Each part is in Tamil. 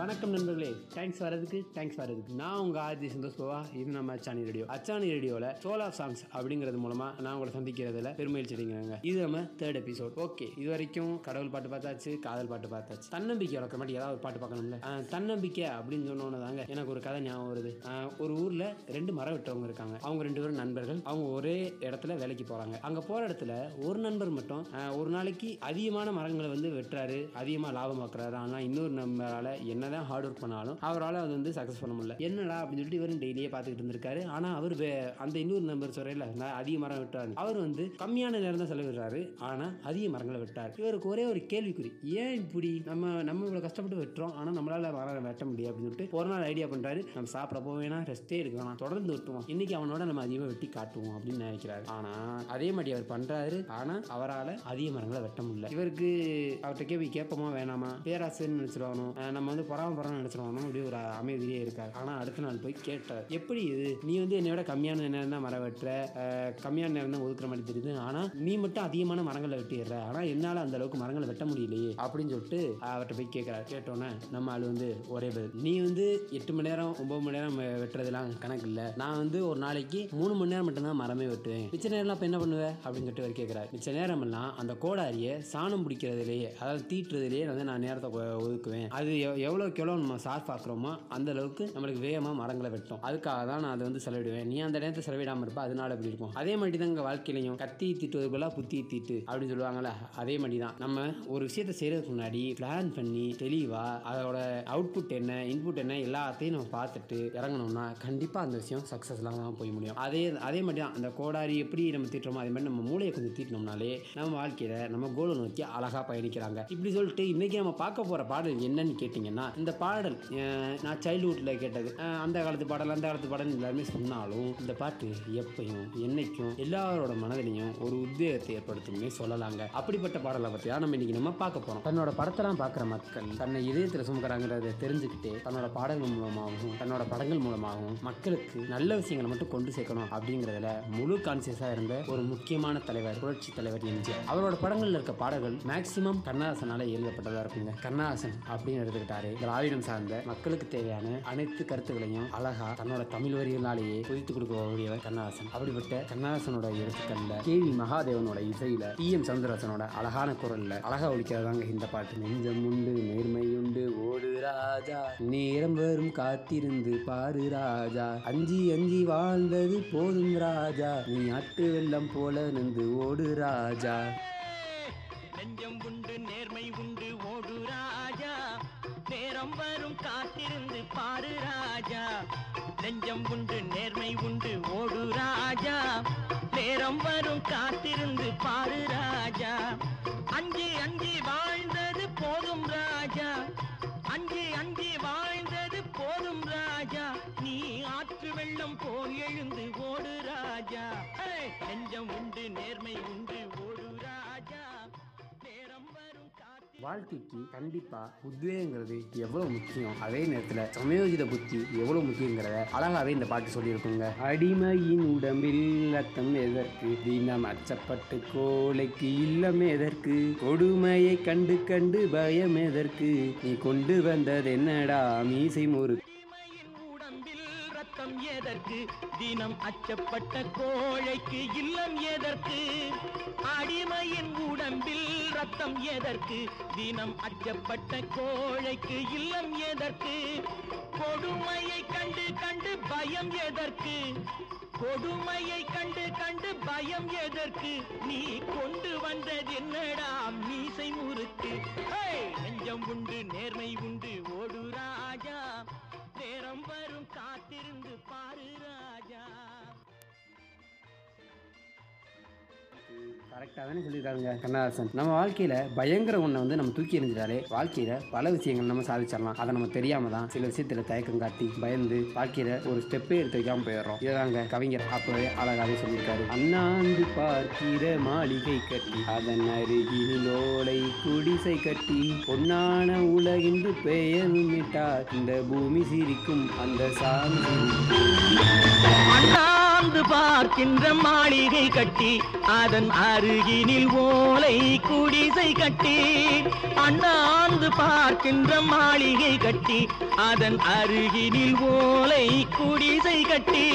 வணக்கம் நண்பர்களே. தேங்க்ஸ் வரதுக்கு தேங்க்ஸ் வரதுக்கு நான் உங்கள் ஆதி சந்தோஷ் பவா இது நம்ம அச்சானி ரேடியோ. அச்சானி ரேடியோவில் சோலா சாங்ஸ் அப்படிங்கிறது மூலமாக நான் உங்களை சந்திக்கிறதுல பெருமையில் செடிங்கிறாங்க இது நம்ம தேர்ட் எபிசோட் ஓகே இது வரைக்கும் கடவுள் பாட்டு பார்த்தாச்சு காதல் பாட்டு பார்த்தாச்சு. தன்னம்பிக்கை வளர்க்குற மாதிரி ஏதாவது ஒரு பாட்டு பார்க்கணும்ல? தன்னம்பிக்கை அப்படின்னு சொன்னோன்னு தாங்க எனக்கு ஒரு கதை ஞாபகம் வருது. ஒரு ஊரில் ரெண்டு மரம் விட்டவங்க இருக்காங்க. அவங்க ரெண்டு பேரும் நண்பர்கள். அவங்க ஒரே இடத்துல வேலைக்கு போகிறாங்க அங்கே போகிற இடத்துல ஒரு நண்பர் மட்டும் ஒரு நாளைக்கு அதிகமான மரங்களை வந்து வெட்டுறாரு அதிகமாக லாபம் பார்க்குறாரு ஆனால் இன்னொரு நம்பரால் என்னதான் ஹார்ட் ஒர்க் பண்ணாலும் அவரால் அது வந்து சக்ஸஸ் பண்ண முடியல. என்னடா அப்படின்னு சொல்லிட்டு இவரும் டெய்லியே பார்த்துக்கிட்டு இருந்திருக்காரு. ஆனால் அவர் வே- அந்த இன்னொரு நம்பர் சொல்கிறேன் நான் அதிக மரம் விட்டார் அவர் வந்து கம்மியான நேரம் தான் செலவிடுறாரு ஆனால் அதிக மரங்களை வெட்டார். இவருக்கு ஒரே ஒரு கேள்விக்குறி. ஏன் இப்படி நம்ம நம்ம இவ்வளோ கஷ்டப்பட்டு வெட்டுறோம்? ஆனால் நம்மளால் மரம் வெட்ட முடியும் அப்படின்னு சொல்லிட்டு ஒரு நாள் ஐடியா பண்ணுறாரு நம்ம சாப்பிட போவேனா ரெஸ்ட்டே எடுக்க வேணாம் தொடர்ந்து வெட்டுவோம். இன்னைக்கு அவனோட நம்ம அதிகமாக வெட்டி காட்டுவோம் அப்படின்னு நினைக்கிறாரு. ஆனால் அதே மாதிரி அவர் பண்ணுறாரு ஆனால் அவரால் அதிக மரங்களை வெட்ட முடியல. இவருக்கு அவர்கிட்ட கேள்வி கேட்போமா வேணாமா? பேராசைன்னு நினச்சிருவானோ? நம்ம வந்து பொறாம நினச்சிருவானோ? அப்படி ஒரு அமைதியே இருக்காரு. ஆனால் அடுத்த நாள் போய் கேட்டார். எப்படி இது? நீ வந்து என்னை விட கம்மியான நேரம் தான் மரம் வெட்டுற கம்மியான நேரம் தான் ஒதுக்குற மாதிரி தெரியுது. ஆனால் நீ மட்டும் அதிகமான மரங்களை வெட்டிடுற. ஆனால் என்னால் அந்த அளவுக்கு மரங்களை வெட்ட முடியலையே. அப்படின்னு சொல்லிட்டு அவர்கிட்ட போய் கேட்குறாரு கேட்டோன்னே நம்ம ஆள் வந்து ஒரே பதில். நீ வந்து எட்டு மணி நேரம் ஒம்பது மணி நேரம் வெட்டுறதுலாம் கணக்கு இல்லை. நான் வந்து ஒரு நாளைக்கு மூணு மணி நேரம் மட்டும்தான் மரமே வெட்டுவேன். மிச்ச நேரம்லாம் இப்போ என்ன பண்ணுவேன் அப்படின்னு சொல்லிட்டு அவர் கேட்குறாரு மிச்ச நேரமெல்லாம் அந்த கோடாரியை சாணம் பிடிக்கிறதுலேயே அதாவது தீட்டுறதுலேயே வந்து நான் நேரத்தை ஒதுக்குவேன். அது எவ்வளோ எவ்வளோக்கு எவ்வளோ நம்ம சார்ஃப் பார்க்குறோமோ அந்த அளவுக்கு நம்மளுக்கு வேகமாக மரங்களை வெட்டும். அதுக்காக தான் நான் அதை வந்து செலவிடுவேன். நீ அந்த நேரத்தை செலவிடாமல் இருப்பா அதனால அப்படி இருக்கும். அதே மாதிரி தான் எங்கள் வாழ்க்கையிலையும் கத்தி தீட்டுவது போல புத்தி தீட்டு அப்படின்னு சொல்லுவாங்கல்ல அதே மாதிரி தான் நம்ம ஒரு விஷயத்தை செய்கிறதுக்கு முன்னாடி பிளான் பண்ணி தெளிவாக அதோட அவுட்புட் என்ன இன்புட் என்ன எல்லாத்தையும் நம்ம பார்த்துட்டு இறங்கணும்னா கண்டிப்பாக அந்த விஷயம் சக்ஸஸ்லாம் தான் போய் முடியும். அதே அதே மாதிரி தான் அந்த கோடாரி எப்படி நம்ம தீட்டுறோமோ அதே மாதிரி நம்ம மூளையை கொஞ்சம் தீட்டினோம்னாலே நம்ம வாழ்க்கையில் நம்ம கோலை நோக்கி அழகாக பயணிக்கிறாங்க. இப்படி சொல்லிட்டு இன்றைக்கி நம்ம பார்க்க போகிற பாடல் என்னன்னு கேட்டிங்கன்னா இந்த பாடல் நான் சைல்ட்ஹுட்டில் கேட்டது. அந்த காலத்து பாடல் அந்த காலத்து பாடல் எல்லாருமே சொன்னாலும் இந்த பாட்டு எப்பையும் என்னைக்கும் எல்லாரோட மனதிலையும் ஒரு உத்வேகத்தை ஏற்படுத்தும்னே சொல்லலாங்க. அப்படிப்பட்ட பாடலை பற்றி தான் நம்ம இன்னைக்கு நம்ம பார்க்க போகிறோம் தன்னோட படத்தெல்லாம் பார்க்குற மக்கள் தன்னை இதயத்தில் சுமக்கிறாங்கிறத தெரிஞ்சுக்கிட்டு தன்னோட பாடல்கள் மூலமாகவும் தன்னோட படங்கள் மூலமாகவும் மக்களுக்கு நல்ல விஷயங்களை மட்டும் கொண்டு சேர்க்கணும் அப்படிங்கிறதுல முழு கான்சியஸாக இருந்த ஒரு முக்கியமான தலைவர் புரட்சி தலைவர் எம்ஜிஆர். அவரோட படங்களில் இருக்க பாடல்கள் மேக்சிமம் கண்ணதாசனால் எழுதப்பட்டதாக இருக்குங்க. கண்ணதாசன் அப்படின்னு எடுத்துக்கிட்டாரு. திராவிடம் சார்ந்த மக்களுக்கு தேவையான அனைத்து கருத்துக்களையும் அழகா தன்னோட தமிழ் வரிகளாலேயே புதித்து கொடுக்கக்கூடியவர் கண்ணதாசன். அப்படிப்பட்ட கண்ணதாசனோட எழுத்துக்கள்ல கே வி மகாதேவனோட இசையில டி எம் சவுந்தரராஜனோட அழகான குரல்ல அழகா ஒழிக்கிறதாங்க இந்த பாட்டு. நெஞ்சம் உண்டு நேர்மை உண்டு ஓடு ராஜா. நேரம் வரும் காத்திருந்து பாரு ராஜா. அஞ்சி அஞ்சி வாழ்ந்தது போதும் ராஜா. நீ ஆட்டு வெள்ளம் போல நின்று ஓடு ராஜா. நெஞ்சம் உண்டு நேர்மை உண்டு ஓடு ராஜா நேரம் வரும் காத்திருந்து பாரு ராஜா. நெஞ்சம் உண்டு நேர்மை உண்டு ஓடு ராஜா. நேரம் வரும் காத்திருந்து பாரு ராஜா. அஞ்சு அஞ்சு வாழ்ந்தது போதும் ராஜா. அஞ்சு அஞ்சு வாழ்ந்தது போதும் ராஜா. நீ ஆற்று வெள்ளம் போல் எழுந்து ஓடு ராஜா. நெஞ்சம் உண்டு நேர்மை உண்டு வாழ்க்கைக்கு கண்டிப்பா உத்வேகங்கிறது எவ்வளவு முக்கியம்? அதே நேரத்துல சமயோஜித புத்தி எவ்வளவு முக்கியங்கிறத அழகாவே இந்த பாட்டு சொல்லியிருக்குங்க. அடிமையின் உடம்பில் ரத்தம் எதற்கு? தினம் அச்சப்பட்டு கோலைக்கு இல்லம் எதற்கு? கொடுமையை கண்டு கண்டு பயம் எதற்கு? நீ கொண்டு வந்தது என்னடா? மீசை முறுக்கு. எதற்கு? தினம் அச்சப்பட்ட கோழைக்கு இல்லம் எதற்கு? அடிமையின் உடம்பில் ரத்தம் எதற்கு? தினம் அச்சப்பட்ட கோழைக்கு இல்லம் எதற்கு? கொடுமையை கண்டு கண்டு பயம் எதற்கு? கொடுமையை கண்டு கண்டு பயம் எதற்கு? நீ கொண்டு வந்தது என்னடா? மீசை முறுக்கு. நெஞ்சம் உண்டு நேர்மை உண்டு ஓடு ராஜா. நேரம் வரும் காத்திருந்து பாரு ராஜா. கரெக்டாக தானே சொல்லியிருக்காங்க கண்ணதாசன். நம்ம வாழ்க்கையில் பயங்கர ஒன்றை வந்து நம்ம தூக்கி எறிஞ்சிட்டாலே வாழ்க்கையில் பல விஷயங்கள் நம்ம சாதிச்சிடலாம். அதை நம்ம தெரியாம தான் சில விஷயத்தில் தயக்கம் காட்டி பயந்து வாழ்க்கையில் ஒரு ஸ்டெப்பே எடுத்து வைக்காம போயிடுறோம். இதுதாங்க கவிஞர் அப்பவே அழகாவே சொல்லியிருக்காரு. அண்ணாந்து பார்க்கிற மாளிகை கட்டி அதன் அருகில் ஓலை குடிசை கட்டி பொன்னான உலகென்று பெயர்மிட்டார் இந்த பூமி சிரிக்கும் அந்த சாமி. சிரிக்கும். பார்க்கின்ற மாளிகை கட்டி அதன் அருகினில் ஓலை குடிசை கட்டி அண்ணாந்து பார்க்கின்ற மாளிகை கட்டி அதன் அருகினில் ஓலை குடிசை கட்டி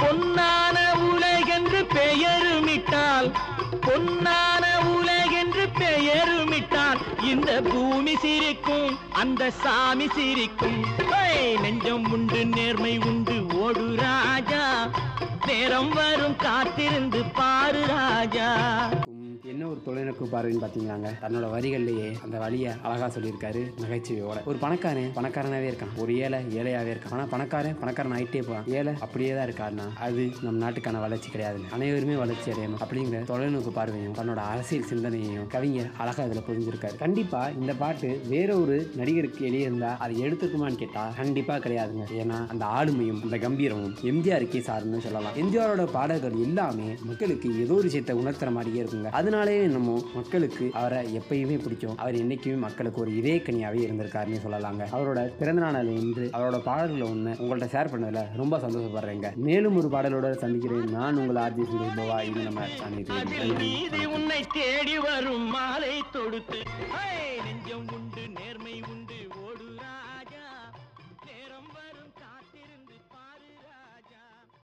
பொன்னான உலகென்று பெயருமிட்டால் பொன்னான உலகென்று பெயருமிட்டால் இந்த பூமி சிரிக்கும் அந்த சாமி சிரிக்கும் நெஞ்சம் உண்டு நேர்மை உண்டு ஓடு ராஜா நேரம் வரும் காத்திருந்து பாரு ராஜா. என்ன ஒரு தொலைநோக்கு பார்வைன்னு பார்த்தீங்களாங்க தன்னோட வரிகள்லயே அந்த வழியை அழகா சொல்லியிருக்காரு நகைச்சுவையோட. ஒரு பணக்காரன் பணக்காரனாவே இருக்கான். ஒரு ஏழை ஏழையாவே இருக்கான். ஆனா பணக்காரன் பணக்காரன் ஆயிட்டே போவான் ஏழை அப்படியே தான் இருக்காருன்னா அது நம் நாட்டுக்கான வளர்ச்சி கிடையாதுங்க. அனைவருமே வளர்ச்சி அடையணும் அப்படிங்கிற தொலைநோக்கு பார்வையும் தன்னோட அரசியல் சிந்தனையையும் கவிஞர் அழகா இதுல புரிஞ்சிருக்காரு. கண்டிப்பா இந்த பாட்டு வேற ஒரு நடிகருக்கு எழுதியிருந்தா அதை எடுத்துக்குமான்னு கேட்டா கண்டிப்பா கிடையாதுங்க. ஏன்னா அந்த ஆளுமையும் அந்த கம்பீரமும் எம்ஜிஆருக்கே சார்னு சொல்லலாம். எம்ஜிஆரோட பாடல்கள் எல்லாமே மக்களுக்கு ஏதோ ஒரு விஷயத்தை உணர்த்துற மாதிரியே இருக்குங்க. அதனால நம்ம மக்களுக்கு அவரை எப்பயுமே பிடிக்கும். அவர் என்னைக்குமே மக்களுக்கு ஒரு இதே கனியாவே இருந்திருக்காருன்னு சொல்லலாங்க. அவரோட பிறந்த நாளில் இன்று அவரோட பாடல்களை ஒன்று உங்கள்ட்ட ஷேர் பண்ணதுல ரொம்ப சந்தோஷப்படுறேங்க. மேலும் ஒரு பாடலோட சந்திக்கிறேன். நான் உங்கள் ஆர்ஜி சுரேஷ்பவா. இது நம்ம அதில் உன்னை தேடி வரும் மாலை தொடுத்து. நெஞ்சம் உண்டு.